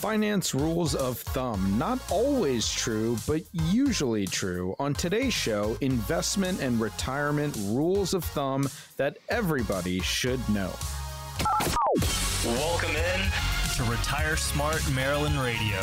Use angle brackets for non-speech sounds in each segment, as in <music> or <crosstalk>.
Finance rules of thumb. Not always true, but usually true. On today's show, investment and retirement rules of thumb that everybody should know. Welcome in to Retire Smart Maryland Radio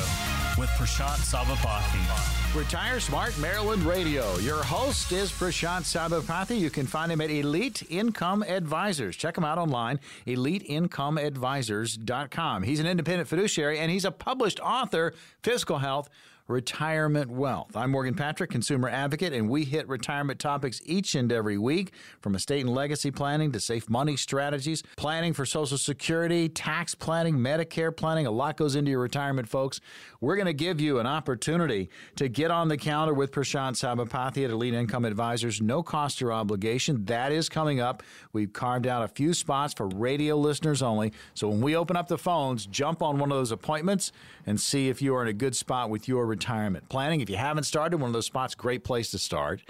with Prashant Sabapathy. Retire Smart Maryland Radio. Your host is Prashant Sabapathy. You can find him at Elite Income Advisors. Check him out online, eliteincomeadvisors.com. He's an independent fiduciary and he's a published author, Fiscal Health retirement wealth. I'm Morgan Patrick, consumer advocate, and we hit retirement topics each and every week from estate and legacy planning to safe money strategies, planning for Social Security, tax planning, Medicare planning. A lot goes into your retirement, folks. We're going to give you an opportunity to get on the calendar with Prashant Sabapathy at Elite Income Advisors. No cost or obligation. That is coming up. We've carved out a few spots for radio listeners only. So when we open up the phones, jump on one of those appointments and see if you are in a good spot with your retirement planning. If you haven't started, one of those spots, great place to start.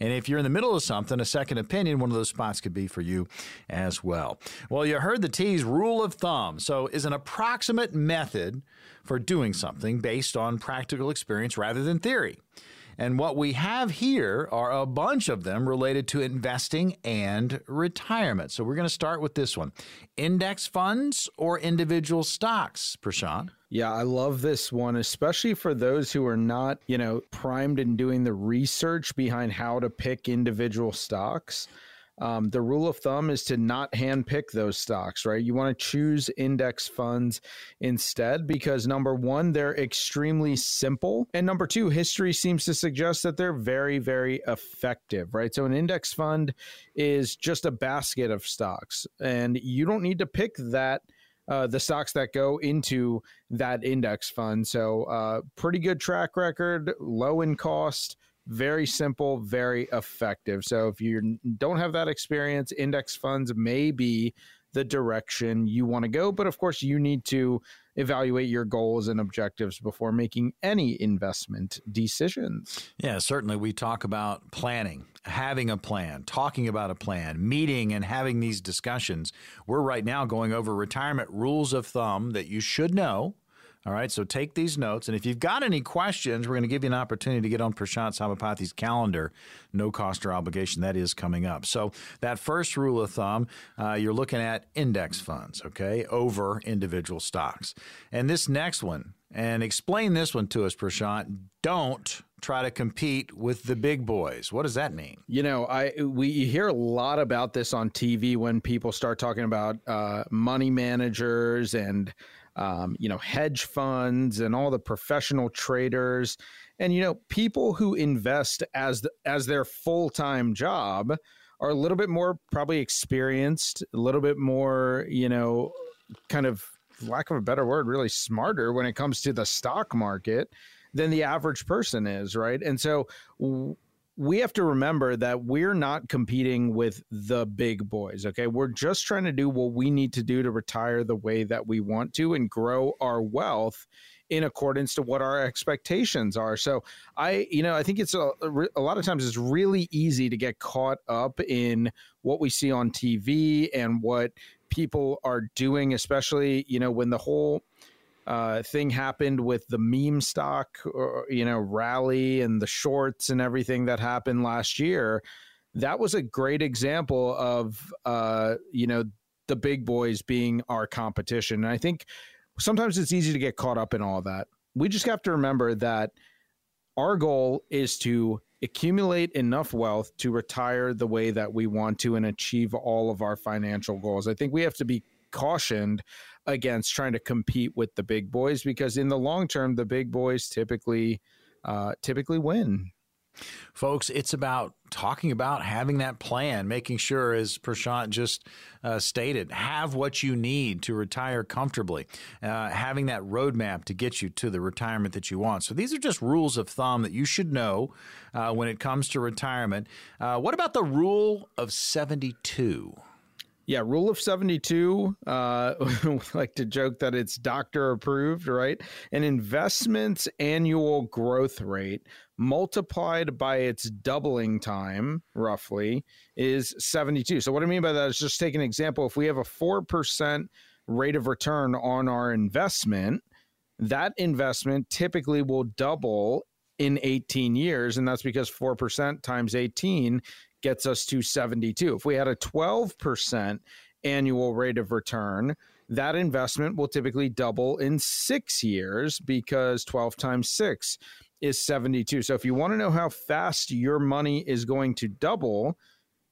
And if you're in the middle of something, a second opinion, one of those spots could be for you as well. Well, you heard the T's rule of thumb. So, is an approximate method for doing something based on practical experience rather than theory. And what we have here are a bunch of them related to investing and retirement. So we're going to start with this one index funds or individual stocks, Prashant? Yeah, I love this one, especially for those who are not, you know, primed in doing the research behind how to pick individual stocks. Um, the rule of thumb is to not handpick those stocks, right? You want to choose index funds instead because number one, they're extremely simple. And number two, history seems to suggest that they're very, very effective, right? So an index fund is just a basket of stocks, and you don't need to pick that. Uh, the stocks that go into that index fund. So, uh, pretty good track record, low in cost, very simple, very effective. So if you don't have that experience, index funds may be the direction you want to go. But of course, you need to evaluate your goals and objectives before making any investment decisions. Yeah, certainly. We talk about planning, having a plan, talking about a plan, meeting and having these discussions. We're right now going over retirement rules of thumb that you should know all right, so take these notes. And if you've got any questions, we're going to give you an opportunity to get on Prashant Sabapathy's calendar. No cost or obligation. That is coming up. So, that first rule of thumb, uh, you're looking at index funds, okay, over individual stocks. And this next one, and explain this one to us, Prashant. Don't try to compete with the big boys. What does that mean? You know, I we hear a lot about this on TV when people start talking about uh, money managers and um, you know, hedge funds and all the professional traders, and you know, people who invest as the, as their full time job are a little bit more probably experienced, a little bit more, you know, kind of lack of a better word, really smarter when it comes to the stock market than the average person is, right? And so we have to remember that we're not competing with the big boys. Okay. We're just trying to do what we need to do to retire the way that we want to and grow our wealth in accordance to what our expectations are. So I, you know, I think it's a, a lot of times it's really easy to get caught up in what we see on TV and what people are doing, especially, you know, when the whole uh, thing happened with the meme stock, or, you know, rally and the shorts and everything that happened last year. That was a great example of, uh, you know, the big boys being our competition. And I think sometimes it's easy to get caught up in all that. We just have to remember that our goal is to accumulate enough wealth to retire the way that we want to and achieve all of our financial goals. I think we have to be cautioned against trying to compete with the big boys because in the long term, the big boys typically uh, typically win. Folks, it's about talking about having that plan, making sure, as Prashant just uh, stated, have what you need to retire comfortably, uh, having that roadmap to get you to the retirement that you want. So these are just rules of thumb that you should know uh, when it comes to retirement. Uh, what about the rule of 72? Yeah, rule of 72. Uh, we <laughs> like to joke that it's doctor approved, right? An investment's annual growth rate multiplied by its doubling time, roughly, is 72. So, what I mean by that is just take an example. If we have a 4% rate of return on our investment, that investment typically will double in 18 years. And that's because 4% times 18 gets us to 72. If we had a 12% annual rate of return, that investment will typically double in six years because 12 times six is 72. So if you want to know how fast your money is going to double,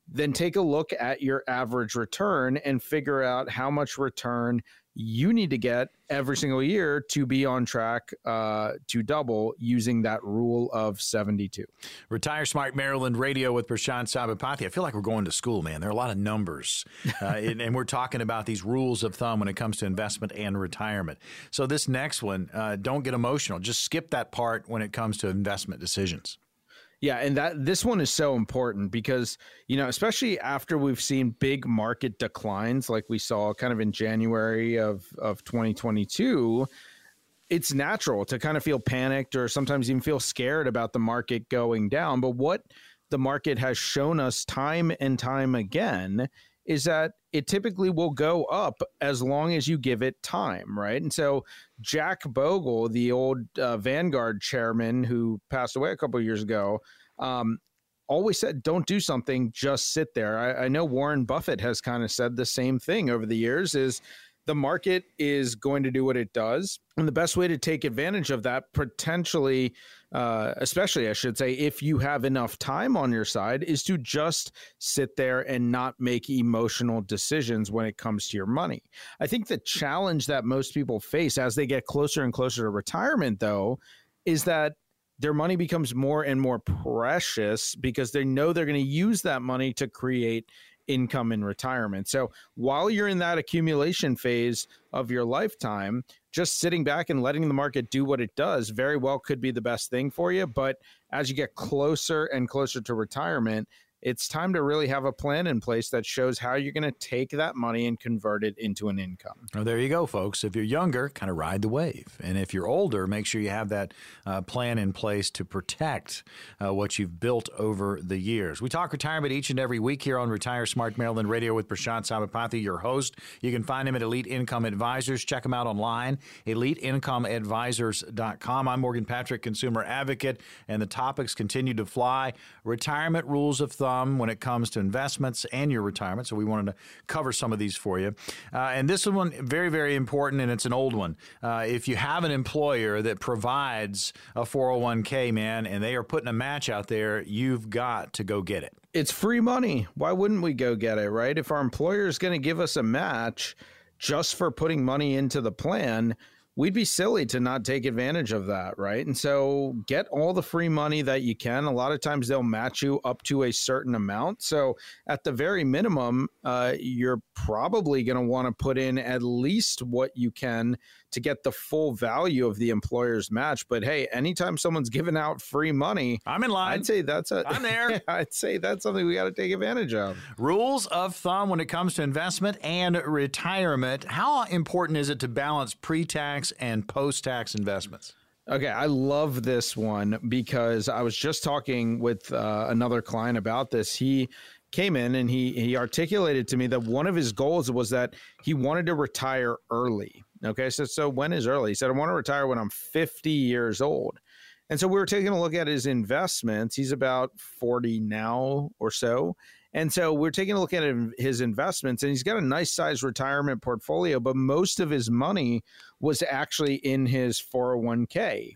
then take a look at your average return and figure out how much return you need to get every single year to be on track uh, to double using that rule of 72. Retire Smart Maryland Radio with Prashant Sabapathy. I feel like we're going to school, man. There are a lot of numbers, uh, <laughs> and, and, we're talking about these rules of thumb when it comes to investment and retirement. So, this next one, uh, don't get emotional. Just skip that part when it comes to investment decisions. Yeah, and that this one is so important because, you know, especially after we've seen big market declines like we saw kind of in January of of 2022, it's natural to kind of feel panicked or sometimes even feel scared about the market going down, but what the market has shown us time and time again is that it typically will go up as long as you give it time, right? And so Jack Bogle, the old uh, Vanguard chairman who passed away a couple years ago, um, always said, "Don't do something, just sit there." I, I know Warren Buffett has kind of said the same thing over the years. Is the market is going to do what it does. And the best way to take advantage of that, potentially, uh, especially, I should say, if you have enough time on your side, is to just sit there and not make emotional decisions when it comes to your money. I think the challenge that most people face as they get closer and closer to retirement, though, is that their money becomes more and more precious because they know they're going to use that money to create income in retirement. So while you're in that accumulation phase of your lifetime, just sitting back and letting the market do what it does very well could be the best thing for you. But as you get closer and closer to retirement, it's time to really have a plan in place that shows how you're going to take that money and convert it into an income. Well, there you go, folks. If you're younger, kind of ride the wave. And if you're older, make sure you have that uh, plan in place to protect uh, what you've built over the years. We talk retirement each and every week here on Retire Smart Maryland Radio with Prashant Sabapathy, your host. You can find him at Elite Income Advisors. Check him out online, eliteincomeadvisors.com. I'm Morgan Patrick, consumer advocate, and the topics continue to fly. Retirement rules of thumb when it comes to investments and your retirement. So we wanted to cover some of these for you. Uh, and this one, very, very important, and it's an old one. Uh, if you have an employer that provides a 401k, man, and they are putting a match out there, you've got to go get it. It's free money. Why wouldn't we go get it, right? If our employer is going to give us a match just for putting money into the plan, we'd be silly to not take advantage of that, right? And so get all the free money that you can. A lot of times they'll match you up to a certain amount. So at the very minimum, uh, you're probably going to want to put in at least what you can to get the full value of the employer's match. But hey, anytime someone's giving out free money, I'm in line. I'd say that's a I'm there. <laughs> I'd say that's something we got to take advantage of. Rules of thumb when it comes to investment and retirement. How important is it to balance pre-tax and post-tax investments? Okay, I love this one because I was just talking with uh, another client about this. He came in and he he articulated to me that one of his goals was that he wanted to retire early. Okay, so so when is early? He said, I want to retire when I'm 50 years old. And so we were taking a look at his investments. He's about 40 now or so. And so we're taking a look at his investments, and he's got a nice sized retirement portfolio, but most of his money was actually in his 401k.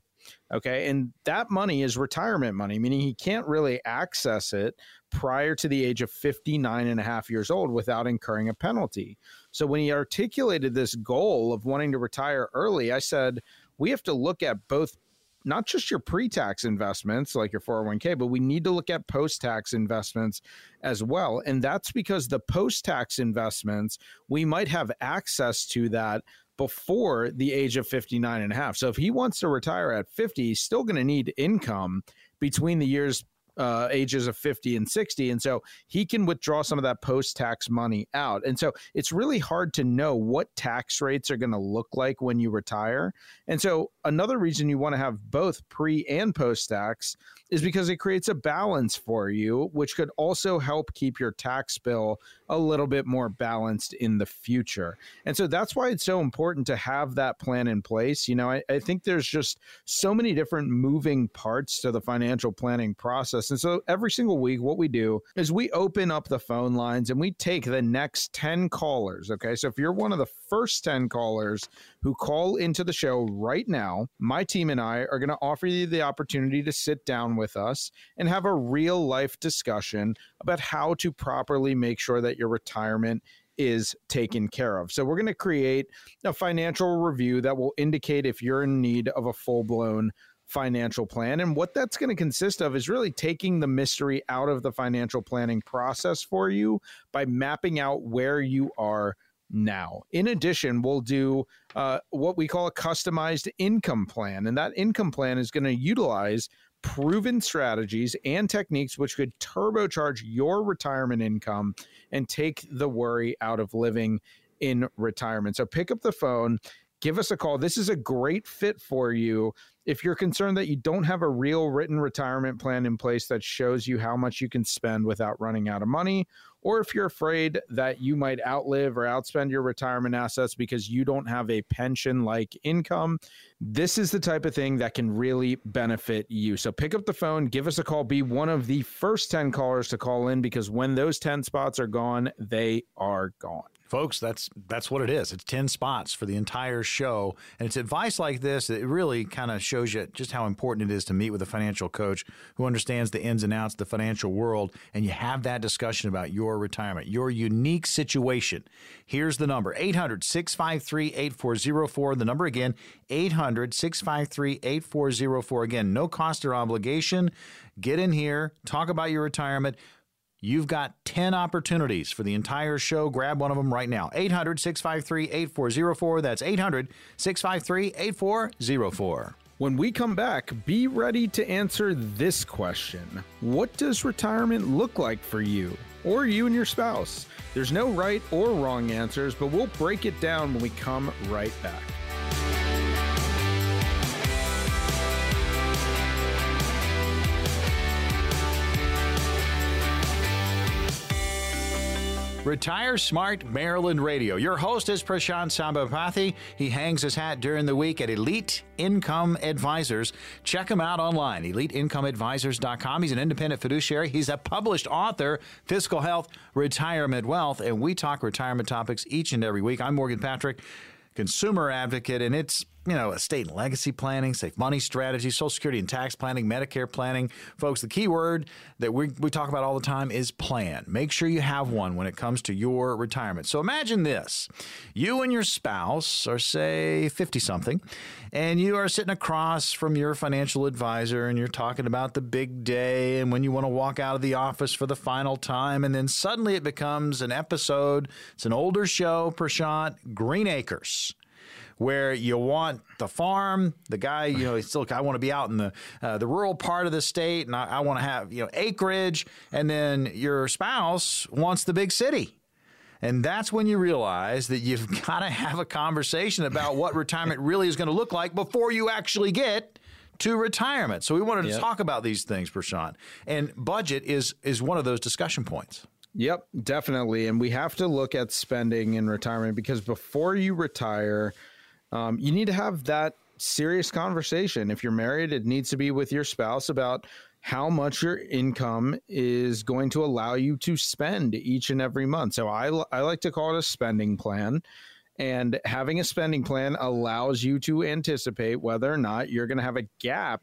Okay. And that money is retirement money, meaning he can't really access it prior to the age of 59 and a half years old without incurring a penalty. So when he articulated this goal of wanting to retire early, I said, we have to look at both not just your pre-tax investments like your 401k but we need to look at post-tax investments as well. And that's because the post-tax investments we might have access to that before the age of 59 and a half. So if he wants to retire at 50 he's still going to need income between the years uh, ages of 50 and 60. And so he can withdraw some of that post tax money out. And so it's really hard to know what tax rates are going to look like when you retire. And so another reason you want to have both pre and post tax is because it creates a balance for you, which could also help keep your tax bill a little bit more balanced in the future. And so that's why it's so important to have that plan in place. You know, I, I think there's just so many different moving parts to the financial planning process. And so every single week, what we do is we open up the phone lines and we take the next 10 callers. Okay. So if you're one of the first 10 callers who call into the show right now, my team and I are going to offer you the opportunity to sit down with us and have a real life discussion about how to properly make sure that your retirement is taken care of. So, we're going to create a financial review that will indicate if you're in need of a full blown financial plan. And what that's going to consist of is really taking the mystery out of the financial planning process for you by mapping out where you are now. In addition, we'll do uh, what we call a customized income plan. And that income plan is going to utilize proven strategies and techniques which could turbocharge your retirement income and take the worry out of living in retirement. So pick up the phone, give us a call. This is a great fit for you if you're concerned that you don't have a real written retirement plan in place that shows you how much you can spend without running out of money, or if you're afraid that you might outlive or outspend your retirement assets because you don't have a pension like income, this is the type of thing that can really benefit you. So pick up the phone, give us a call, be one of the first 10 callers to call in because when those 10 spots are gone, they are gone. Folks, that's that's what it is. It's 10 spots for the entire show. And it's advice like this that really kind of shows you just how important it is to meet with a financial coach who understands the ins and outs of the financial world and you have that discussion about your retirement, your unique situation. Here's the number 800 653 8404. The number again, 800 653 8404. Again, no cost or obligation. Get in here, talk about your retirement. You've got 10 opportunities for the entire show. Grab one of them right now. 800 653 8404. That's 800 653 8404. When we come back, be ready to answer this question What does retirement look like for you or you and your spouse? There's no right or wrong answers, but we'll break it down when we come right back. Retire Smart Maryland Radio. Your host is Prashant Sabapathy. He hangs his hat during the week at Elite Income Advisors. Check him out online, eliteincomeadvisors.com. He's an independent fiduciary. He's a published author, Fiscal Health, Retirement Wealth, and we talk retirement topics each and every week. I'm Morgan Patrick consumer advocate, and it's you know estate and legacy planning, safe money strategy, Social Security and tax planning, Medicare planning. Folks, the key word that we, we talk about all the time is plan. Make sure you have one when it comes to your retirement. So imagine this you and your spouse are, say, 50 something, and you are sitting across from your financial advisor, and you're talking about the big day and when you want to walk out of the office for the final time, and then suddenly it becomes an episode. It's an older show, Prashant, Green Acres where you want the farm. The guy, you know, he's still, I want to be out in the uh, the rural part of the state, and I, I want to have you know acreage. And then your spouse wants the big city. And that's when you realize that you've <laughs> got to have a conversation about what retirement really is going to look like before you actually get to retirement. So we wanted to yep. talk about these things, Prashant. And budget is is one of those discussion points. Yep, definitely. And we have to look at spending in retirement because before you retire, um, you need to have that serious conversation. If you're married, it needs to be with your spouse about how much your income is going to allow you to spend each and every month. So I, I like to call it a spending plan. And having a spending plan allows you to anticipate whether or not you're going to have a gap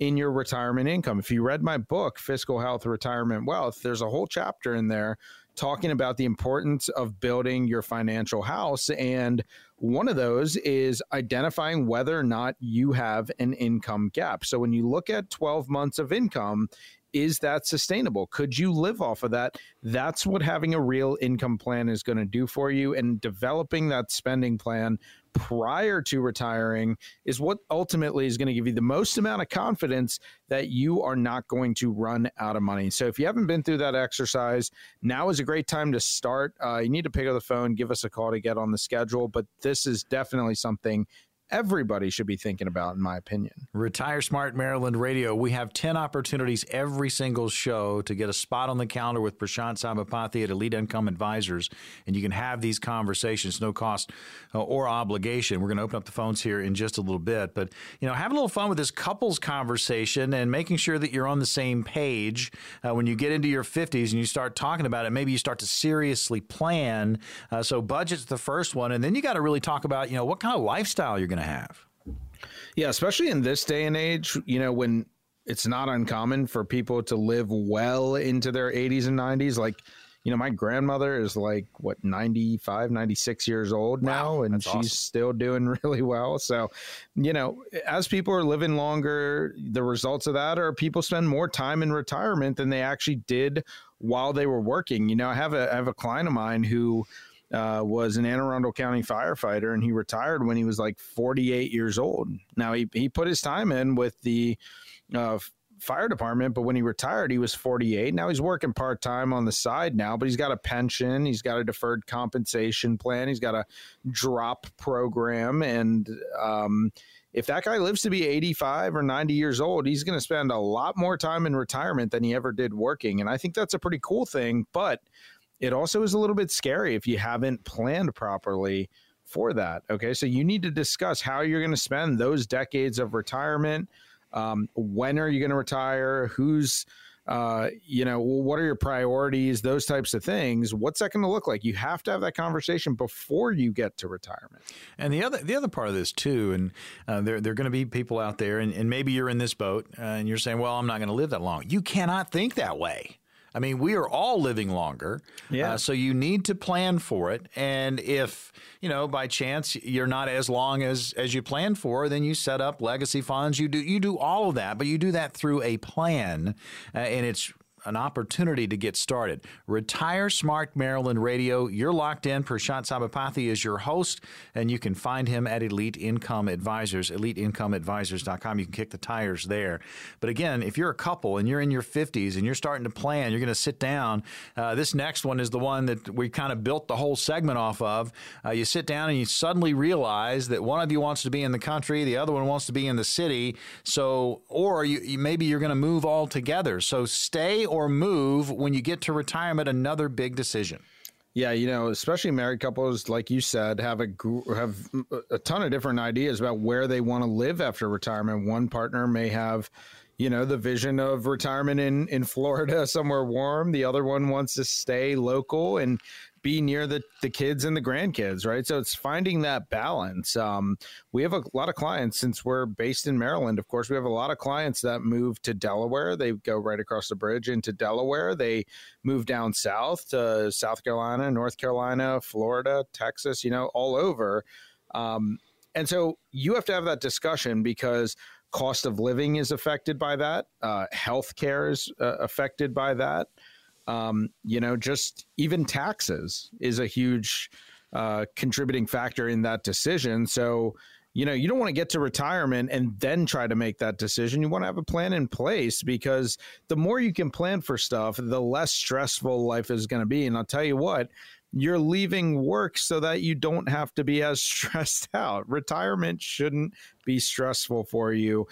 in your retirement income. If you read my book, Fiscal Health, Retirement Wealth, there's a whole chapter in there talking about the importance of building your financial house. And one of those is identifying whether or not you have an income gap. So when you look at 12 months of income, is that sustainable? Could you live off of that? That's what having a real income plan is going to do for you. And developing that spending plan prior to retiring is what ultimately is going to give you the most amount of confidence that you are not going to run out of money. So if you haven't been through that exercise, now is a great time to start. Uh, you need to pick up the phone, give us a call to get on the schedule, but this is definitely something everybody should be thinking about, in my opinion. Retire Smart Maryland Radio. We have 10 opportunities every single show to get a spot on the calendar with Prashant Sabapathy at Elite Income Advisors. And you can have these conversations, no cost uh, or obligation. We're going to open up the phones here in just a little bit. But, you know, having a little fun with this couples conversation and making sure that you're on the same page uh, when you get into your 50s and you start talking about it. Maybe you start to seriously plan. Uh, so, budget's the first one. And then you got to really talk about, you know, what kind of lifestyle you're going to have. Yeah, especially in this day and age, you know, when it's not uncommon for people to live well into their 80s and 90s. Like, you know, my grandmother is like, what, 95, 96 years old now, wow, and she's awesome. still doing <laughs> really well. So, you know, as people are living longer, the results of that are people spend more time in retirement than they actually did while they were working. You know, I have a, I have a client of mine who, uh, was an Anne Arundel County firefighter, and he retired when he was like 48 years old. Now he he put his time in with the uh, fire department, but when he retired, he was 48. Now he's working part time on the side now, but he's got a pension, he's got a deferred compensation plan, he's got a drop program, and um, if that guy lives to be 85 or 90 years old, he's going to spend a lot more time in retirement than he ever did working. And I think that's a pretty cool thing. But it also is a little bit scary if you haven't planned properly for that. Okay. So you need to discuss how you're going to spend those decades of retirement. Um, when are you going to retire? Who's, uh, you know, what are your priorities? Those types of things. What's that going to look like? You have to have that conversation before you get to retirement. And the other, the other part of this too, and uh, there, there are going to be people out there, and, and maybe you're in this boat, uh, and you're saying, "Well, I'm not going to live that long." You cannot think that way. I mean, we are all living longer. Yeah. Uh, so you need to plan for it. And if, you know, by chance you're not as long as as you planned for, then you set up legacy funds. You do you do all of that, but you do that through a plan. Uh, and it's an opportunity to get started. Retire Smart Maryland Radio. You're locked in. Prashant Sabapathy is your host, and you can find him at Elite Income Advisors, eliteincomeadvisors.com. You can kick the tires there. But again, if you're a couple and you're in your 50s and you're starting to plan, you're going to sit down. Uh, this next one is the one that we kind of built the whole segment off of. Uh, you sit down and you suddenly realize that one of you wants to be in the country, the other one wants to be in the city. So, or you, you maybe you're going to move all together. So stay or move when you get to retirement, another big decision. Yeah, you know, especially married couples, like you said, have a have a ton of different ideas about where they want to live after retirement. One partner may have, you know, the vision of retirement in in Florida, <laughs> somewhere warm. The other one wants to stay local and be near the, the kids and the grandkids, right? So it's finding that balance. Um, we have a lot of clients since we're based in Maryland. Of course, we have a lot of clients that move to Delaware. They go right across the bridge into Delaware. They move down south to South Carolina, North Carolina, Florida, Texas, you know, all over. Um, and so you have to have that discussion because cost of living is affected by that. Uh, healthcare is uh, affected by that. Um, you know, just even taxes is a huge uh, contributing factor in that decision. So, you know, you don't want to get to retirement and then try to make that decision. You want to have a plan in place because the more you can plan for stuff, the less stressful life is going to be. And I'll tell you what, you're leaving work so that you don't have to be as <laughs> stressed out. Retirement shouldn't be stressful for you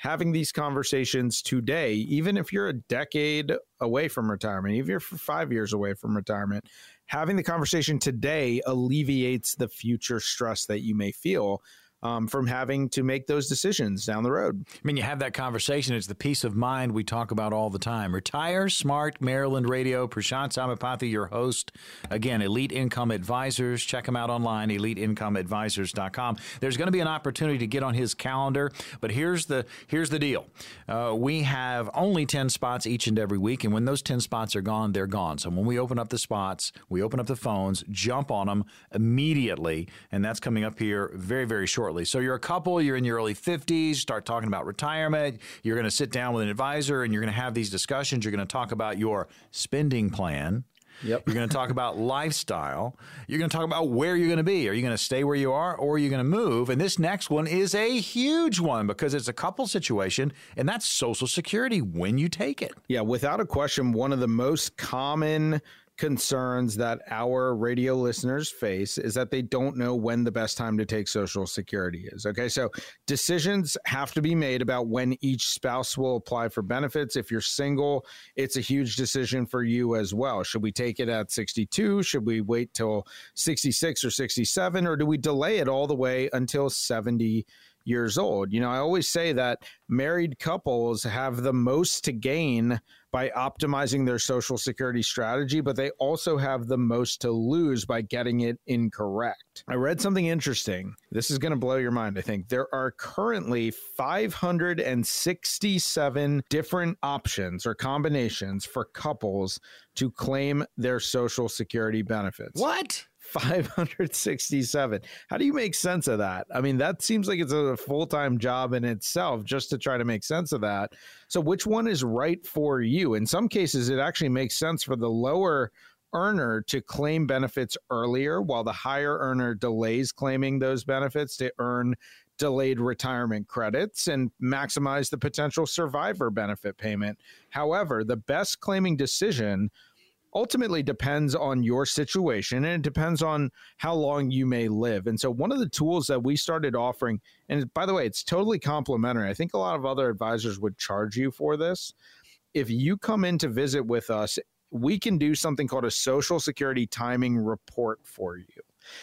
having these conversations today, even if you're a decade away from retirement, even if you're five years away from retirement, having the conversation today alleviates the future stress that you may feel um, from having to make those decisions down the road. I mean, you have that conversation. It's the peace of mind we talk about all the time. Retire Smart Maryland Radio. Prashant Sabapathy, your host. Again, Elite Income Advisors. Check him out online, eliteincomeadvisors.com. There's going to be an opportunity to get on his calendar, but here's the here's the deal. Uh, we have only 10 spots each and every week, and when those 10 spots are gone, they're gone. So when we open up the spots, we open up the phones, jump on them immediately, and that's coming up here very, very shortly shortly. So you're a couple, you're in your early 50s, start talking about retirement. You're going to sit down with an advisor and you're going to have these discussions. You're going to talk about your spending plan. Yep. You're going to talk about lifestyle. You're going to talk about where you're going to be. Are you going to stay where you are or are you going to move? And this next one is a huge one because it's a couple situation, and that's Social Security when you take it. Yeah, without a question, one of the most common concerns that our radio listeners face is that they don't know when the best time to take Social Security is. Okay, so decisions have to be made about when each spouse will apply for benefits. If you're single, it's a huge decision for you as well. Should we take it at 62? Should we wait till 66 or 67? Or do we delay it all the way until 70? years old. You know, I always say that married couples have the most to gain by optimizing their social security strategy, but they also have the most to lose by getting it incorrect. I read something interesting. This is going to blow your mind, I think. There are currently 567 different options or combinations for couples to claim their social security benefits. What? 567. How do you make sense of that? I mean, that seems like it's a full time job in itself just to try to make sense of that. So, which one is right for you? In some cases, it actually makes sense for the lower earner to claim benefits earlier while the higher earner delays claiming those benefits to earn delayed retirement credits and maximize the potential survivor benefit payment. However, the best claiming decision ultimately depends on your situation and it depends on how long you may live. And so, one of the tools that we started offering, and by the way, it's totally complimentary. I think a lot of other advisors would charge you for this. If you come in to visit with us, we can do something called a Social Security timing report for you.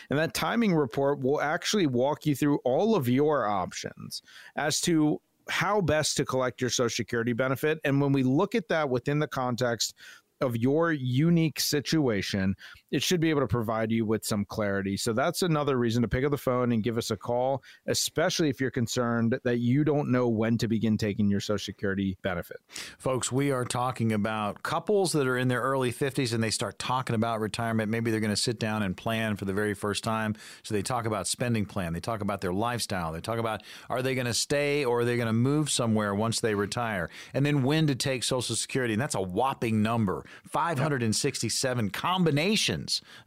And that timing report will actually walk you through all of your options as to how best to collect your Social Security benefit. And when we look at that within the context of your unique situation, it should be able to provide you with some clarity. So that's another reason to pick up the phone and give us a call, especially if you're concerned that you don't know when to begin taking your Social Security benefit. Folks, we are talking about couples that are in their early 50s and they start talking about retirement. Maybe they're going to sit down and plan for the very first time. So they talk about spending plan, they talk about their lifestyle, they talk about are they going to stay or are they going to move somewhere once they retire, and then when to take Social Security. And that's a whopping number 567 combinations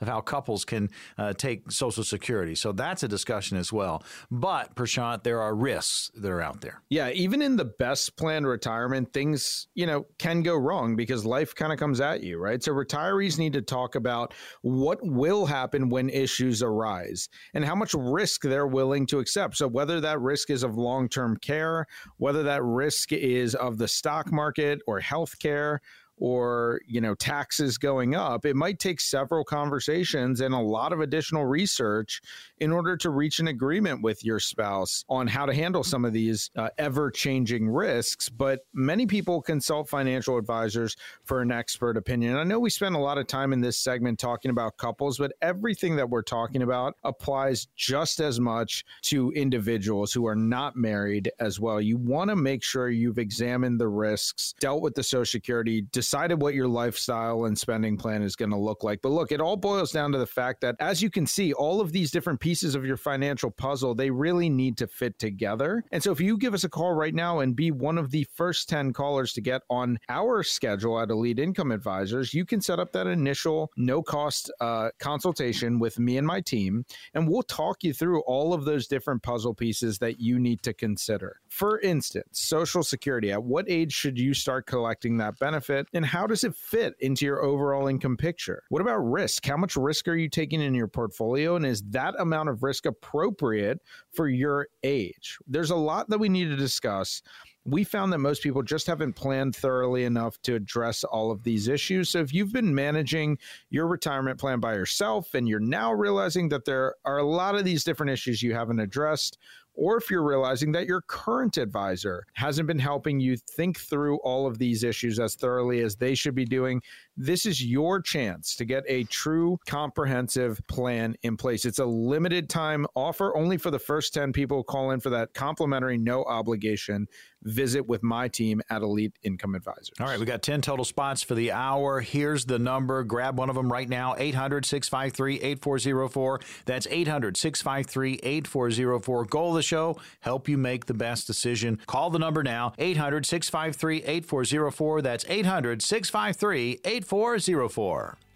of how couples can uh, take Social Security. So that's a discussion as well. But, Prashant, there are risks that are out there. Yeah, even in the best planned retirement, things, you know, can go wrong because life kind of comes at you, right? So retirees need to talk about what will happen when issues arise and how much risk they're willing to accept. So whether that risk is of long-term care, whether that risk is of the stock market or healthcare, or you know taxes going up it might take several conversations and a lot of additional research in order to reach an agreement with your spouse on how to handle some of these uh, ever changing risks. But many people consult financial advisors for an expert opinion. I know we spend a lot of time in this segment talking about couples but everything that we're talking about applies just as much to individuals who are not married as well. You want to make sure you've examined the risks dealt with the social security decided what your lifestyle and spending plan is going to look like. But look, it all boils down to the fact that as you can see, all of these different pieces of your financial puzzle, they really need to fit together. And so if you give us a call right now and be one of the first 10 callers to get on our schedule at Elite Income Advisors, you can set up that initial no cost uh, consultation with me and my team, and we'll talk you through all of those different puzzle pieces that you need to consider. For instance, Social Security, at what age should you start collecting that benefit? And how does it fit into your overall income picture? What about risk? How much risk are you taking in your portfolio? And is that amount of risk appropriate for your age? There's a lot that we need to discuss we found that most people just haven't planned thoroughly enough to address all of these issues. So if you've been managing your retirement plan by yourself and you're now realizing that there are a lot of these different issues you haven't addressed, or if you're realizing that your current advisor hasn't been helping you think through all of these issues as thoroughly as they should be doing, this is your chance to get a true comprehensive plan in place. It's a limited time offer only for the first 10 people call in for that complimentary no obligation visit with my team at Elite Income Advisors. All right, we got 10 total spots for the hour. Here's the number. Grab one of them right now 800 653 8404. That's 800 653 8404. Goal of the show help you make the best decision. Call the number now 800 653 8404. That's 800 653 8404.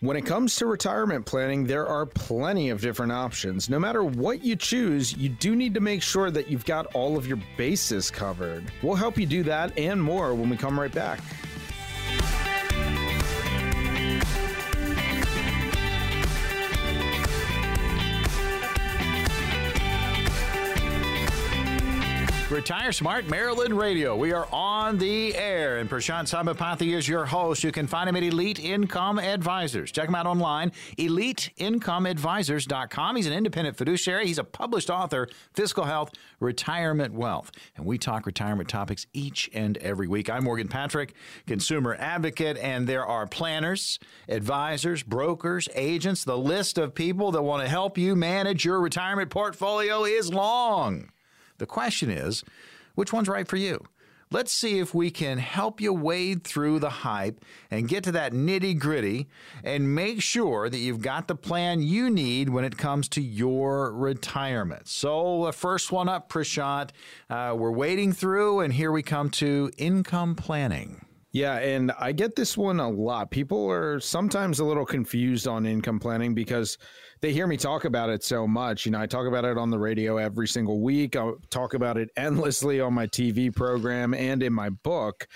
When it comes to retirement planning, there are plenty of different options. No matter what you choose, you do need to make sure that you've got all of your bases covered. We'll help you do that and more when we come right back. Retire Smart Maryland Radio. We are on the air, and Prashant Sabapathy is your host. You can find him at Elite Income Advisors. Check him out online, eliteincomeadvisors.com. He's an independent fiduciary. He's a published author, Fiscal Health, Retirement Wealth. And we talk retirement topics each and every week. I'm Morgan Patrick, consumer advocate, and there are planners, advisors, brokers, agents. The list of people that want to help you manage your retirement portfolio is long. The question is, which one's right for you? Let's see if we can help you wade through the hype and get to that nitty gritty and make sure that you've got the plan you need when it comes to your retirement. So, the first one up, Prashant, uh, we're wading through, and here we come to income planning. Yeah, and I get this one a lot. People are sometimes a little confused on income planning because they hear me talk about it so much. You know, I talk about it on the radio every single week. I talk about it endlessly on my TV program and in my book.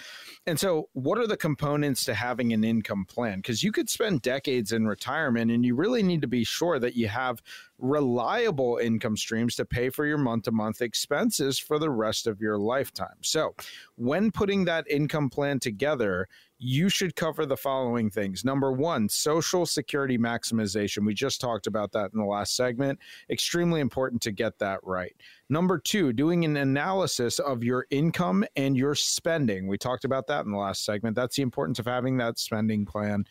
And so, what are the components to having an income plan? Because you could spend decades in retirement and you really need to be sure that you have reliable income streams to pay for your month to month expenses for the rest of your lifetime. So, when putting that income plan together, you should cover the following things. Number one, social security maximization. We just talked about that in the last segment. Extremely important to get that right. Number two, doing an analysis of your income and your spending. We talked about that in the last segment. That's the importance of having that spending plan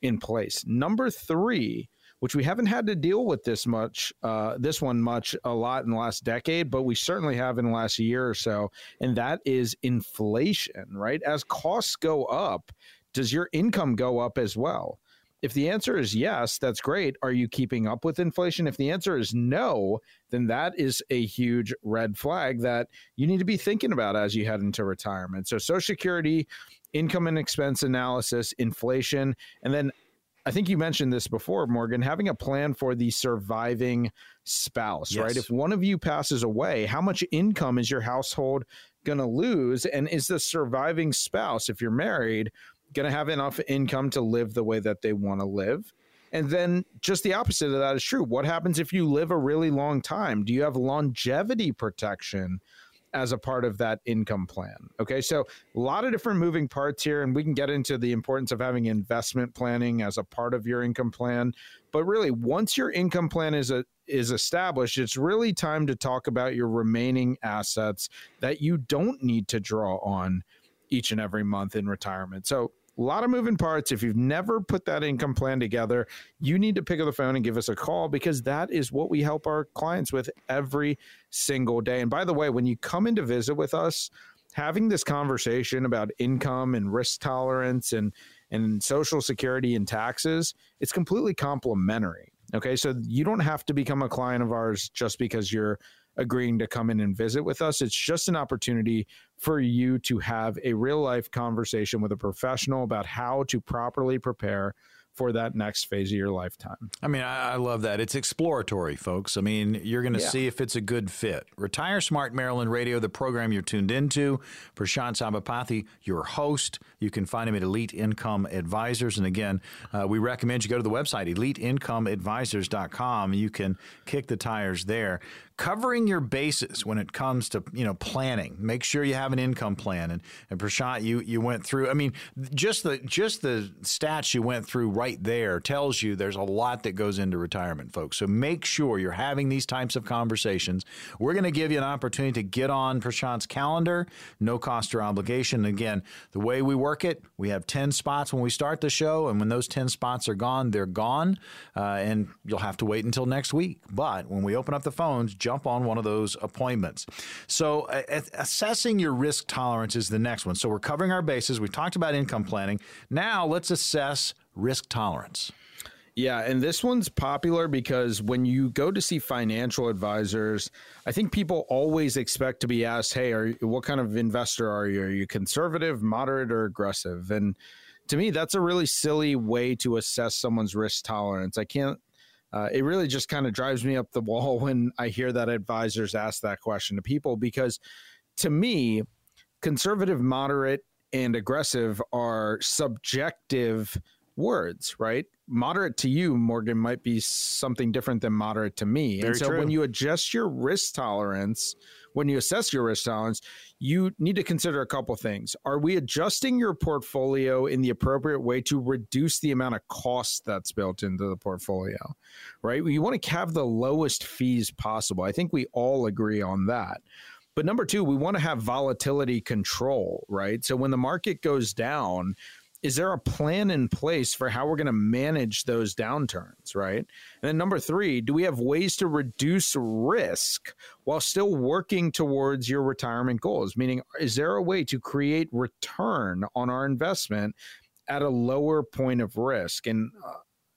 in place. Number three, which we haven't had to deal with this much, uh, this one much a lot in the last decade, but we certainly have in the last year or so, and that is inflation, right? As costs go up, does your income go up as well? If the answer is yes, that's great. Are you keeping up with inflation? If the answer is no, then that is a huge red flag that you need to be thinking about as you head into retirement. So, Social Security, income and expense analysis, inflation, and then I think you mentioned this before, Morgan, having a plan for the surviving spouse, yes. right? If one of you passes away, how much income is your household going to lose? And is the surviving spouse, if you're married, going to have enough income to live the way that they want to live? And then just the opposite of that is true. What happens if you live a really long time? Do you have longevity protection? As a part of that income plan. Okay, so a lot of different moving parts here, and we can get into the importance of having investment planning as a part of your income plan. But really, once your income plan is a is established, it's really time to talk about your remaining assets that you don't need to draw on each and every month in retirement. So a lot of moving parts. If you've never put that income plan together, you need to pick up the phone and give us a call because that is what we help our clients with every single day. And by the way, when you come in to visit with us, having this conversation about income and risk tolerance and and social security and taxes, it's completely complimentary. Okay, so you don't have to become a client of ours just because you're agreeing to come in and visit with us. It's just an opportunity for you to have a real life conversation with a professional about how to properly prepare for that next phase of your lifetime. I mean, I, love that. It's exploratory, folks. I mean, you're going to yeah. see if it's a good fit. Retire Smart Maryland Radio, the program you're tuned into. Prashant Sabapathy, your host. You can find him at Elite Income Advisors. And again, uh, we recommend you go to the website, eliteincomeadvisors.com. You can kick the tires there. Covering your bases when it comes to you know planning. Make sure you have an income plan. And and Prashant, you you went through. I mean, just the just the stats you went through right there tells you there's a lot that goes into retirement, folks. So make sure you're having these types of conversations. We're going to give you an opportunity to get on Prashant's calendar, no cost or obligation. Again, the way we work it, we have ten spots when we start the show, and when those ten spots are gone, they're gone, uh, and you'll have to wait until next week. But when we open up the phones, jump on one of those appointments. So, uh, assessing your risk tolerance is the next one. So, we're covering our bases. We talked about income planning. Now, let's assess risk tolerance. Yeah, and this one's popular because when you go to see financial advisors, I think people always expect to be asked, "Hey, are what kind of investor are you? Are you conservative, moderate, or aggressive?" And to me, that's a really silly way to assess someone's risk tolerance. I can't uh, it really just kind of drives me up the wall <laughs> when I hear that advisors ask that question to people because to me, conservative, moderate, and aggressive are subjective words, right? Moderate to you, Morgan, might be something different than moderate to me. Very and so true. when you adjust your risk tolerance, when you assess your risk tolerance, you need to consider a couple things. Are we adjusting your portfolio in the appropriate way to reduce the amount of cost that's built into the portfolio? Right? You want to have the lowest fees possible. I think we all agree on that. But number two, we want to have volatility control, right? So when the market goes down, is there a plan in place for how we're going to manage those downturns, right? And then number three, do we have ways to reduce risk while still working towards your retirement goals? Meaning, is there a way to create return on our investment at a lower point of risk? And uh,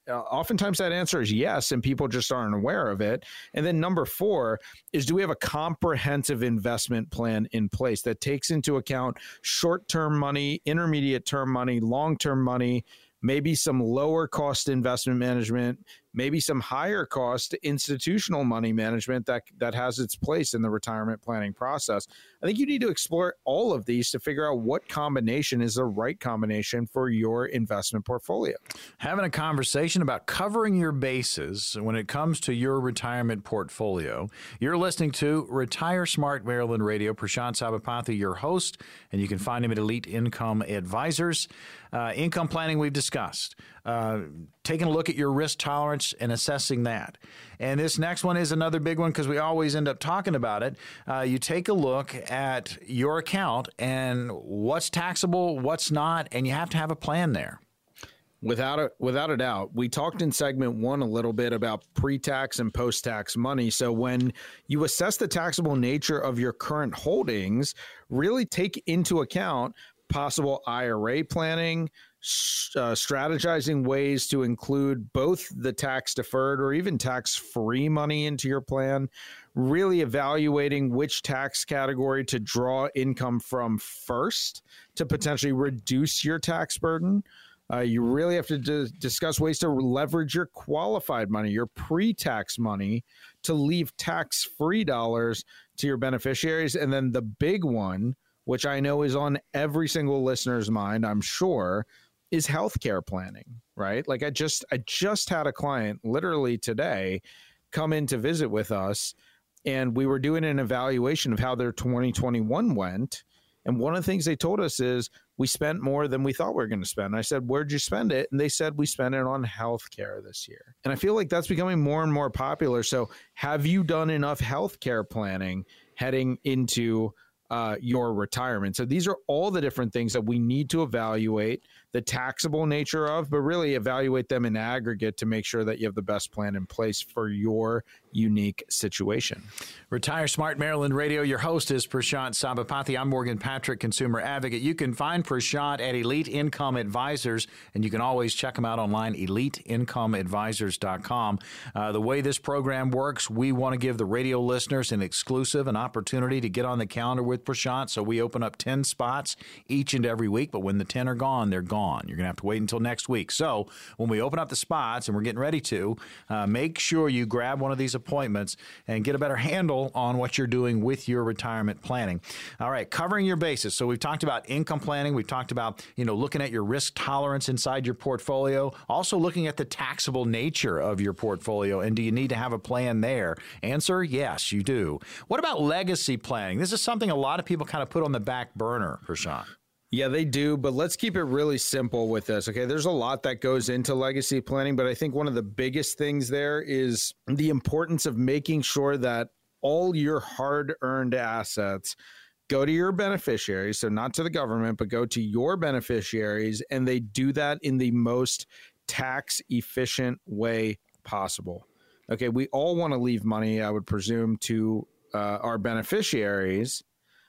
uh, oftentimes that answer is yes, and people just aren't aware of it. And then number four is do we have a comprehensive investment plan in place that takes into account short term money, intermediate term money, long term money, maybe some lower cost investment management, maybe some higher cost institutional money management that that has its place in the retirement planning process. I think you need to explore all of these to figure out what combination is the right combination for your investment portfolio. Having a conversation about covering your bases when it comes to your retirement portfolio. You're listening to Retire Smart Maryland Radio. Prashant Sabapathy, your host, and you can find him at Elite Income Advisors. Uh, income planning, we've discussed. Uh, taking a look at your risk tolerance and assessing that. And this next one is another big one because we always end up talking about it. Uh, you take a look at your account and what's taxable, what's not, and you have to have a plan there. Without a without a doubt, we talked in segment one a little bit about pre-tax and post-tax money. So when you assess the taxable nature of your current holdings, really take into account possible IRA planning, uh, strategizing ways to include both the tax deferred or even tax free money into your plan, really evaluating which tax category to draw income from first to potentially reduce your tax burden. Uh, you really have to d- discuss ways to leverage your qualified money, your pre tax money, to leave tax free dollars to your beneficiaries. And then the big one, which I know is on every single listener's mind, I'm sure, is healthcare planning, right? Like I just I just had a client literally today come in to visit with us and we were doing an evaluation of how their 2021 went. And one of the things they told us is we spent more than we thought we were going to spend. And I said, Where'd you spend it? And they said, We spent it on healthcare this year. And I feel like that's becoming more and more popular. So, have you done enough healthcare planning heading into uh, your retirement. So these are all the different things that we need to evaluate the taxable nature of, but really evaluate them in aggregate to make sure that you have the best plan in place for your unique situation. Retire Smart Maryland Radio. Your host is Prashant Sabapathy. I'm Morgan Patrick, consumer advocate. You can find Prashant at Elite Income Advisors, and you can always check them out online, eliteincomeadvisors.com. Uh, the way this program works, we want to give the radio listeners an exclusive, an opportunity to get on the calendar with Prashant. So we open up 10 spots each and every week, but when the 10 are gone, they're gone You're going to have to wait until next week. So when we open up the spots, and we're getting ready to, uh, make sure you grab one of these appointments and get a better handle on what you're doing with your retirement planning. All right, covering your bases. So we've talked about income planning. We've talked about you know looking at your risk tolerance inside your portfolio. Also looking at the taxable nature of your portfolio, and do you need to have a plan there? Answer: Yes, you do. What about legacy planning? This is something a lot of people kind of put on the back burner, Prashant. Yeah, they do, but let's keep it really simple with this. Okay, there's a lot that goes into legacy planning, but I think one of the biggest things there is the importance of making sure that all your hard earned assets go to your beneficiaries. So, not to the government, but go to your beneficiaries, and they do that in the most tax efficient way possible. Okay, we all want to leave money, I would presume, to uh, our beneficiaries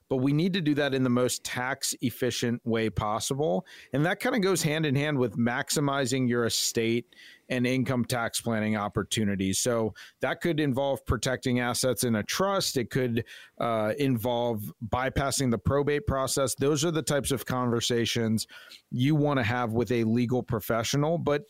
but we need to do that in the most tax efficient way possible. And that kind of goes hand in hand with maximizing your estate and income tax planning opportunities. So that could involve protecting assets in a trust. It could uh, involve bypassing the probate process. Those are the types of conversations you want to have with a legal professional. But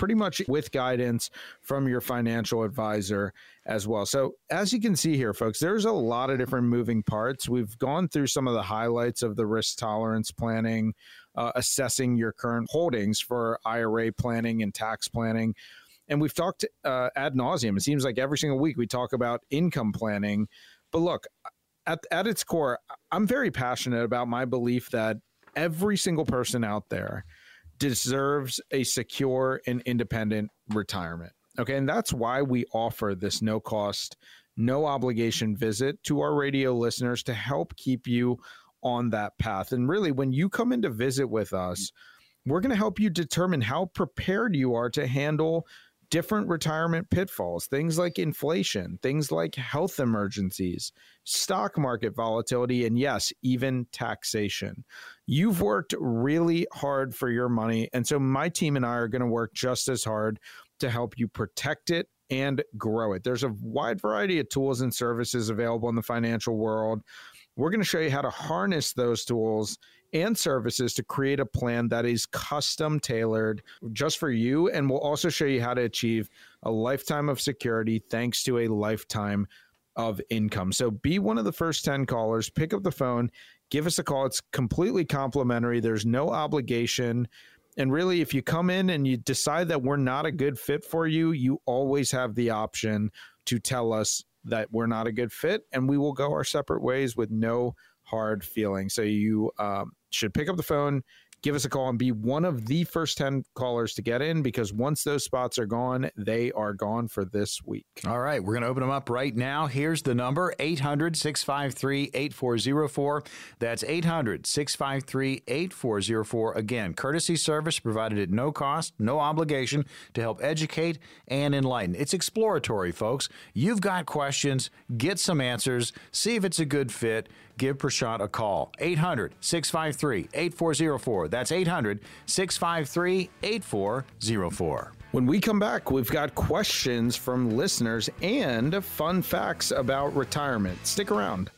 pretty much with guidance from your financial advisor as well. So, as you can see here, folks, there's a lot of different moving parts. We've gone through some of the highlights of the risk tolerance planning, uh, assessing your current holdings for IRA planning and tax planning. And we've talked uh, ad nauseum. It seems like every single week we talk about income planning. But look, at, at its core, I'm very passionate about my belief that every single person out there deserves a secure and independent retirement. Okay. And that's why we offer this no cost, no obligation visit to our radio listeners to help keep you on that path. And really, when you come in to visit with us, we're going to help you determine how prepared you are to handle different retirement pitfalls, things like inflation, things like health emergencies, stock market volatility, and yes, even taxation. You've worked really hard for your money. And so my team and I are going to work just as hard to help you protect it and grow it. There's a wide variety of tools and services available in the financial world. We're going to show you how to harness those tools and services to create a plan that is custom tailored just for you. And we'll also show you how to achieve a lifetime of security thanks to a lifetime of income. So be one of the first 10 callers, pick up the phone, give us a call. It's completely complimentary, there's no obligation. And really, if you come in and you decide that we're not a good fit for you, you always have the option to tell us that we're not a good fit and we will go our separate ways with no hard feelings. So you um, should pick up the phone, give us a call, and be one of the first 10 callers to get in because once those spots are gone, they are gone for this week. All right, we're going to open them up right now. Here's the number 800 653 8404. That's 800 653 8404. Again, courtesy service provided at no cost, no obligation to help educate and enlighten. It's exploratory, folks. You've got questions, get some answers, see if it's a good fit give Prashant a call. 800 653 8404. That's 800 653 8404. When we come back, we've got questions from listeners and fun facts about retirement. Stick around.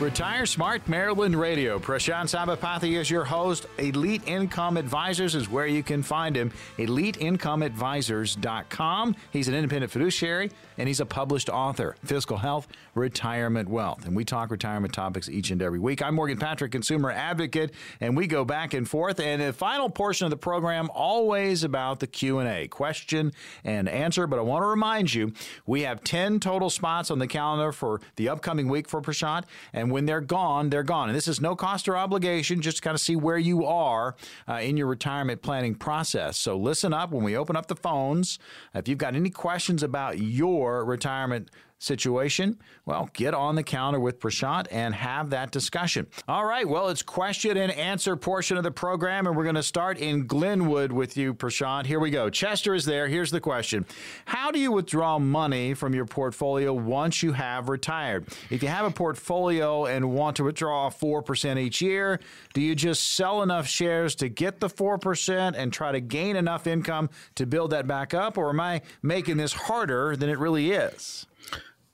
Retire Smart Maryland Radio. Prashant Sabapathy is your host. Elite Income Advisors is where you can find him. EliteIncomeAdvisors.com. He's an independent fiduciary and he's a published author. Fiscal Health, Retirement Wealth. And we talk retirement topics each and every week. I'm Morgan Patrick, consumer advocate, and we go back and forth. And the final portion of the program, always about the Q&A, question and answer. But I want to remind you, we have 10 total spots on the calendar for the upcoming week for Prashant. And when they're gone, they're gone. And this is no cost or obligation, just kind of see where you are uh, in your retirement planning process. So listen up when we open up the phones. If you've got any questions about your retirement situation? Well, get on the counter with Prashant and have that discussion. All right. Well, it's question and answer portion of the program, and we're going to start in Glenwood with you, Prashant. Here we go. Chester is there. Here's the question How do you withdraw money from your portfolio once you have retired? If you have a portfolio and want to withdraw 4% each year, do you just sell enough shares to get the 4% and try to gain enough income to build that back up? Or am I making this harder than it really is?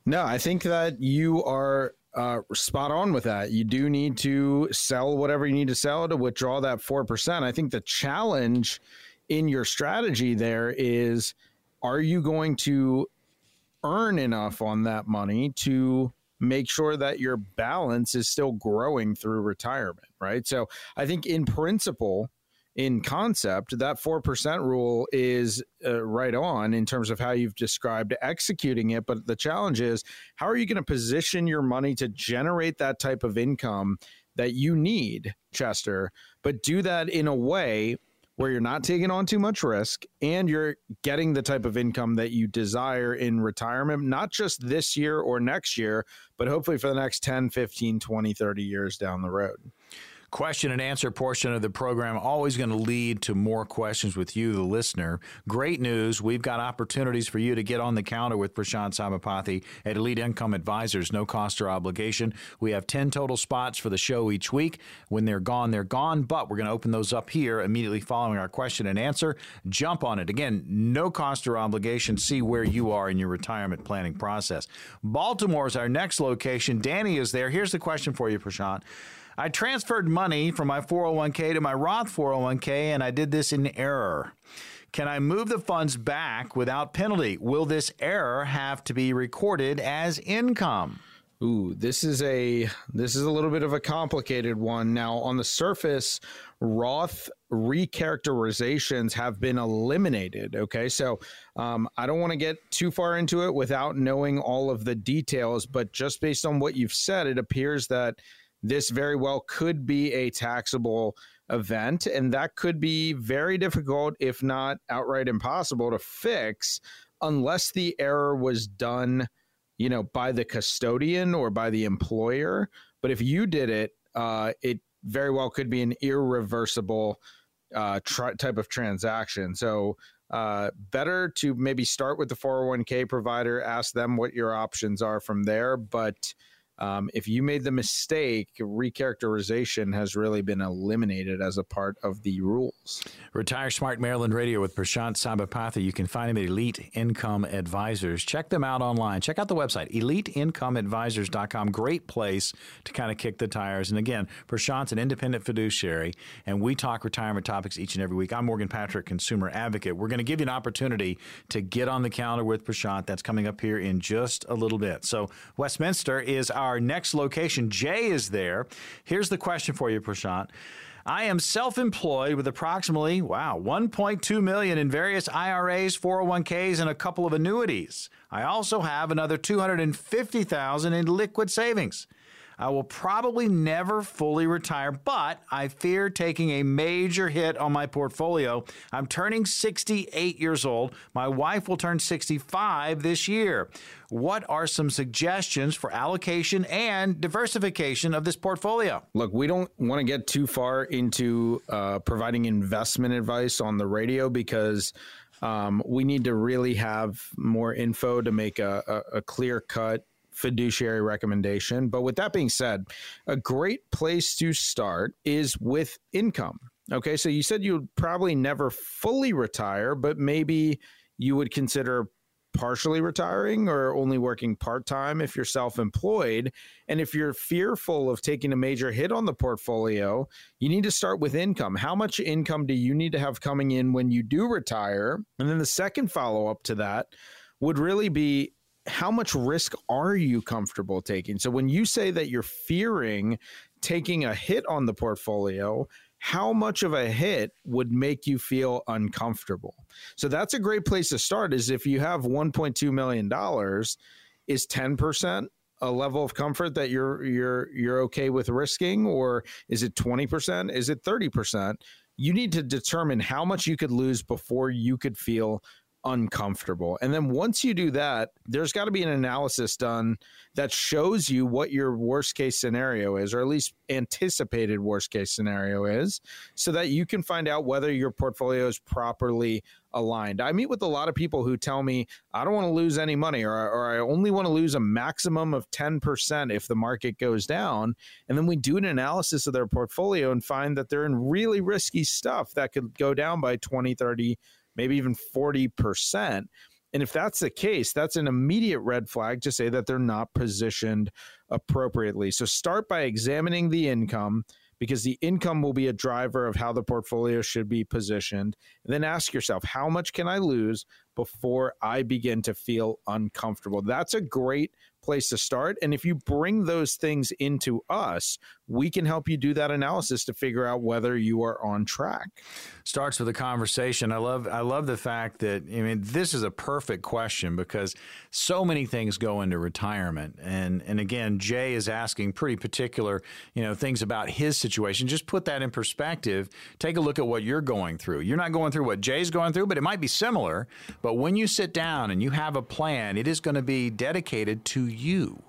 No, I think that you are uh, spot on with that. You do need to sell whatever you need to sell to withdraw that 4%. I think the challenge in your strategy there is are you going to earn enough on that money to make sure that your balance is still growing through retirement, right? So I think in principle, in concept, that 4% rule is uh, right on in terms of how you've described executing it. But the challenge is how are you going to position your money to generate that type of income that you need, Chester, but do that in a way where you're not taking on too much risk and you're getting the type of income that you desire in retirement, not just this year or next year, but hopefully for the next 10, 15, 20, 30 years down the road question and answer portion of the program always going to lead to more questions with you, the listener. Great news. We've got opportunities for you to get on the counter with Prashant Sabapathy at Elite Income Advisors, no cost or obligation. We have 10 total spots for the show each week. When they're gone, they're gone, but we're going to open those up here immediately following our question and answer. Jump on it. Again, no cost or obligation. See where you are in your retirement planning process. Baltimore is our next location. Danny is there. Here's the question for you, Prashant. I transferred money from my 401k to my Roth 401k, and I did this in error. Can I move the funds back without penalty? Will this error have to be recorded as income? Ooh, this is a this is a little bit of a complicated one. Now, on the surface, Roth recharacterizations have been eliminated. Okay, so um, I don't want to get too far into it without knowing all of the details, but just based on what you've said, it appears that this very well could be a taxable event. And that could be very difficult, if not outright impossible, to fix unless the error was done, you know, by the custodian or by the employer. But if you did it, uh, it very well could be an irreversible uh, type of transaction. So, uh, better to maybe start with the 401k provider, ask them what your options are from there. But um, if you made the mistake, recharacterization has really been eliminated as a part of the rules. Retire Smart Maryland Radio with Prashant Sabapathy. You can find him at Elite Income Advisors. Check them out online. Check out the website, eliteincomeadvisors.com. Great place to kind of kick the tires. And again, Prashant's an independent fiduciary, and we talk retirement topics each and every week. I'm Morgan Patrick, consumer advocate. We're going to give you an opportunity to get on the calendar with Prashant. That's coming up here in just a little bit. So, Westminster is our our next location. Jay is there. Here's the question for you, Prashant. I am self-employed with approximately wow 1.2 million in various IRAs, 401ks, and a couple of annuities. I also have another 250,000 in liquid savings. I will probably never fully retire, but I fear taking a major hit on my portfolio. I'm turning 68 years old. My wife will turn 65 this year. What are some suggestions for allocation and diversification of this portfolio? Look, we don't want to get too far into uh, providing investment advice on the radio because um, we need to really have more info to make a, a, a clear cut fiduciary recommendation. But with that being said, a great place to start is with income. Okay, so you said you'd probably never fully retire, but maybe you would consider partially retiring or only working part time if you're self employed. And if you're fearful of taking a major hit on the portfolio, you need to start with income. How much income do you need to have coming in when you do retire? And then the second follow up to that would really be how much risk are you comfortable taking? So when you say that you're fearing taking a hit on the portfolio, how much of a hit would make you feel uncomfortable? So that's a great place to start is if you have 1.2 million dollars is 10% a level of comfort that you're you're you're okay with risking or is it 20%? Is it 30%? You need to determine how much you could lose before you could feel uncomfortable. And then once you do that, there's got to be an analysis done that shows you what your worst case scenario is, or at least anticipated worst case scenario is, so that you can find out whether your portfolio is properly aligned. I meet with a lot of people who tell me, I don't want to lose any money, or, or I only want to lose a maximum of 10% if the market goes down. And then we do an analysis of their portfolio and find that they're in really risky stuff that could go down by 20, 30, maybe even 40%. And if that's the case, that's an immediate red flag to say that they're not positioned appropriately. So start by examining the income because the income will be a driver of how the portfolio should be positioned. And then ask yourself, how much can I lose before I begin to feel uncomfortable? That's a great place to start. And if you bring those things into us, we can help you do that analysis to figure out whether you are on track. Starts with a conversation. I love I love the fact that I mean this is a perfect question because so many things go into retirement. And and again, Jay is asking pretty particular, you know, things about his situation. Just put that in perspective. Take a look at what you're going through. You're not going through what Jay's going through, but it might be similar. But when you sit down and you have a plan, it is going to be dedicated to you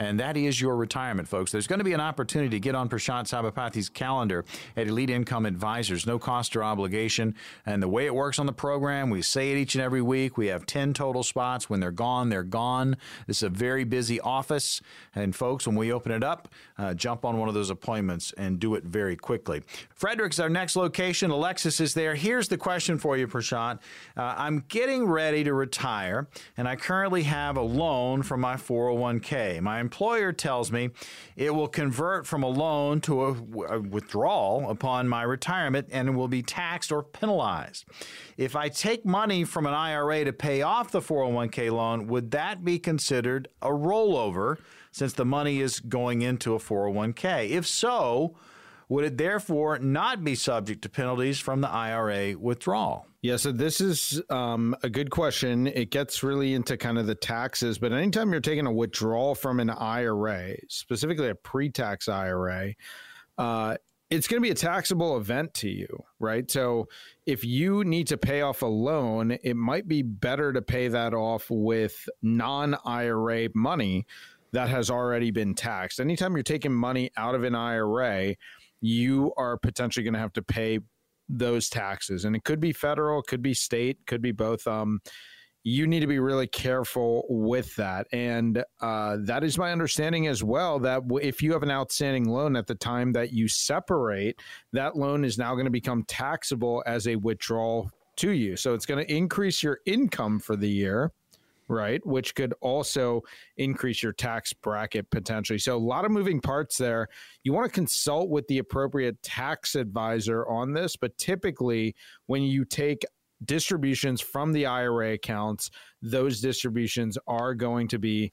and that is your retirement, folks. There's going to be an opportunity to get on Prashant Sabapathy's calendar at Elite Income Advisors, no cost or obligation. And the way it works on the program, we say it each and every week. We have 10 total spots. When they're gone, they're gone. This is a very busy office. And folks, when we open it up, uh, jump on one of those appointments and do it very quickly. Frederick's our next location. Alexis is there. Here's the question for you, Prashant. Uh, I'm getting ready to retire, and I currently have a loan from my 401k. My employer tells me it will convert from a loan to a, a withdrawal upon my retirement and will be taxed or penalized. If I take money from an IRA to pay off the 401k loan, would that be considered a rollover since the money is going into a 401k? If so, would it therefore not be subject to penalties from the IRA withdrawal? Yeah, so this is um, a good question. It gets really into kind of the taxes, but anytime you're taking a withdrawal from an IRA, specifically a pre tax IRA, uh, it's going to be a taxable event to you, right? So if you need to pay off a loan, it might be better to pay that off with non IRA money that has already been taxed. Anytime you're taking money out of an IRA, you are potentially going to have to pay those taxes. And it could be federal, could be state, could be both. Um, you need to be really careful with that. And uh, that is my understanding as well that if you have an outstanding loan at the time that you separate, that loan is now going to become taxable as a withdrawal to you. So it's going to increase your income for the year right? Which could also increase your tax bracket potentially. So, a lot of moving parts there. You want to consult with the appropriate tax advisor on this, but typically, when you take distributions from the IRA accounts, those distributions are going to be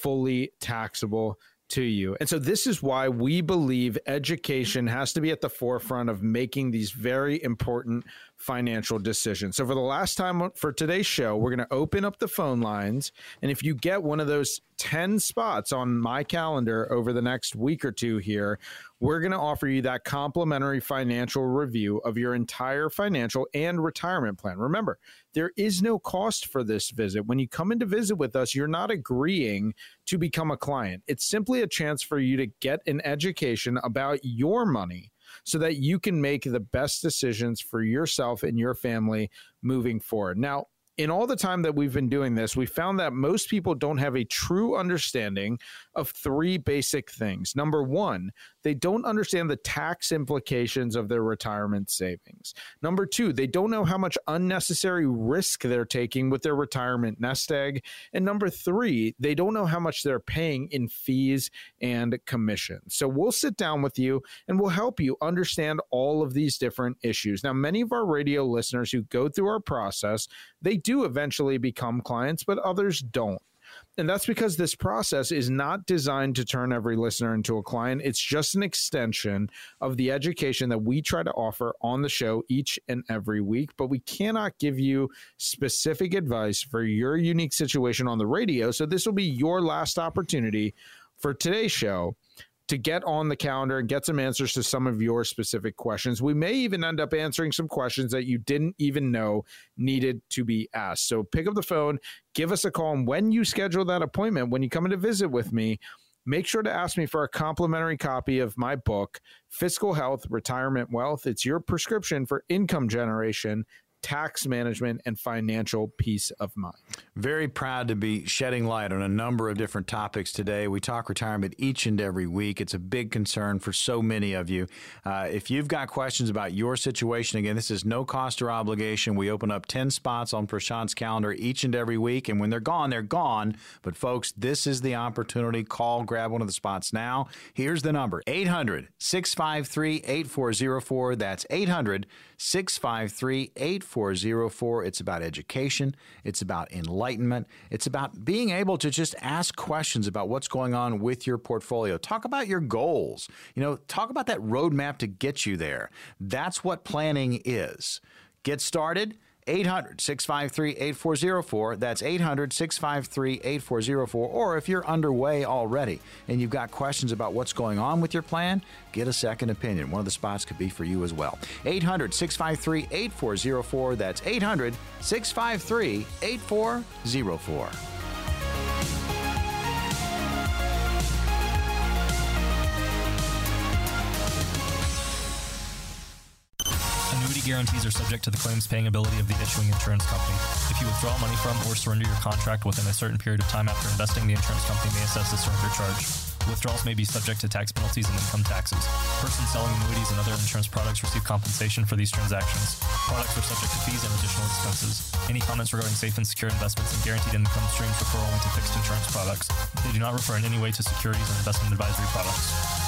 fully taxable to you. And so this is why we believe education has to be at the forefront of making these very important financial decision. So for the last time for today's show, we're going to open up the phone lines and if you get one of those 10 spots on my calendar over the next week or two here, we're going to offer you that complimentary financial review of your entire financial and retirement plan. Remember, there is no cost for this visit. When you come in to visit with us, you're not agreeing to become a client. It's simply a chance for you to get an education about your money so that you can make the best decisions for yourself and your family moving forward. Now, in all the time that we've been doing this, we found that most people don't have a true understanding of three basic things. Number one, they don't understand the tax implications of their retirement savings. Number two, they don't know how much unnecessary risk they're taking with their retirement nest egg. And number three, they don't know how much they're paying in fees and commissions. So we'll sit down with you and we'll help you understand all of these different issues. Now, many of our radio listeners who go through our process, they do eventually become clients, but others don't. And that's because this process is not designed to turn every listener into a client. It's just an extension of the education that we try to offer on the show each and every week. But we cannot give you specific advice for your unique situation on the radio. So this will be your last opportunity for today's show to get on the calendar and get some answers to some of your specific questions. We may even end up answering some questions that you didn't even know needed to be asked. So pick up the phone, give us a call, and when you schedule that appointment, when you come in to visit with me, make sure to ask me for a complimentary copy of my book, Fiscal Health, Retirement Wealth. It's your prescription for income generation tax management, and financial peace of mind. Very proud to be shedding light on a number of different topics today. We talk retirement each and every week. It's a big concern for so many of you. Uh, if you've got questions about your situation, again, this is no cost or obligation. We open up 10 spots on Prashant's calendar each and every week, and when they're gone, they're gone. But folks, this is the opportunity. Call, grab one of the spots now. Here's the number 800 653 8404. That's 800 653 8404. It's about education, it's about enlightenment, it's about being able to just ask questions about what's going on with your portfolio. Talk about your goals. You know, talk about that roadmap to get you there. That's what planning is. Get started 800 653 8404. That's 800 653 8404. Or if you're underway already and you've got questions about what's going on with your plan, get a second opinion. One of the spots could be for you as well. 800 653 8404. That's 800 653 8404. Guarantees are subject to the claims paying ability of the issuing insurance company. If you withdraw money from or surrender your contract within a certain period of time after investing, the insurance company may assess the surrender charge. Withdrawals may be subject to tax penalties and income taxes. Persons selling annuities and other insurance products receive compensation for these transactions. Products are subject to fees and additional expenses. Any comments regarding safe and secure investments and guaranteed income streams refer only to fixed insurance products. They do not refer in any way to securities or investment advisory products.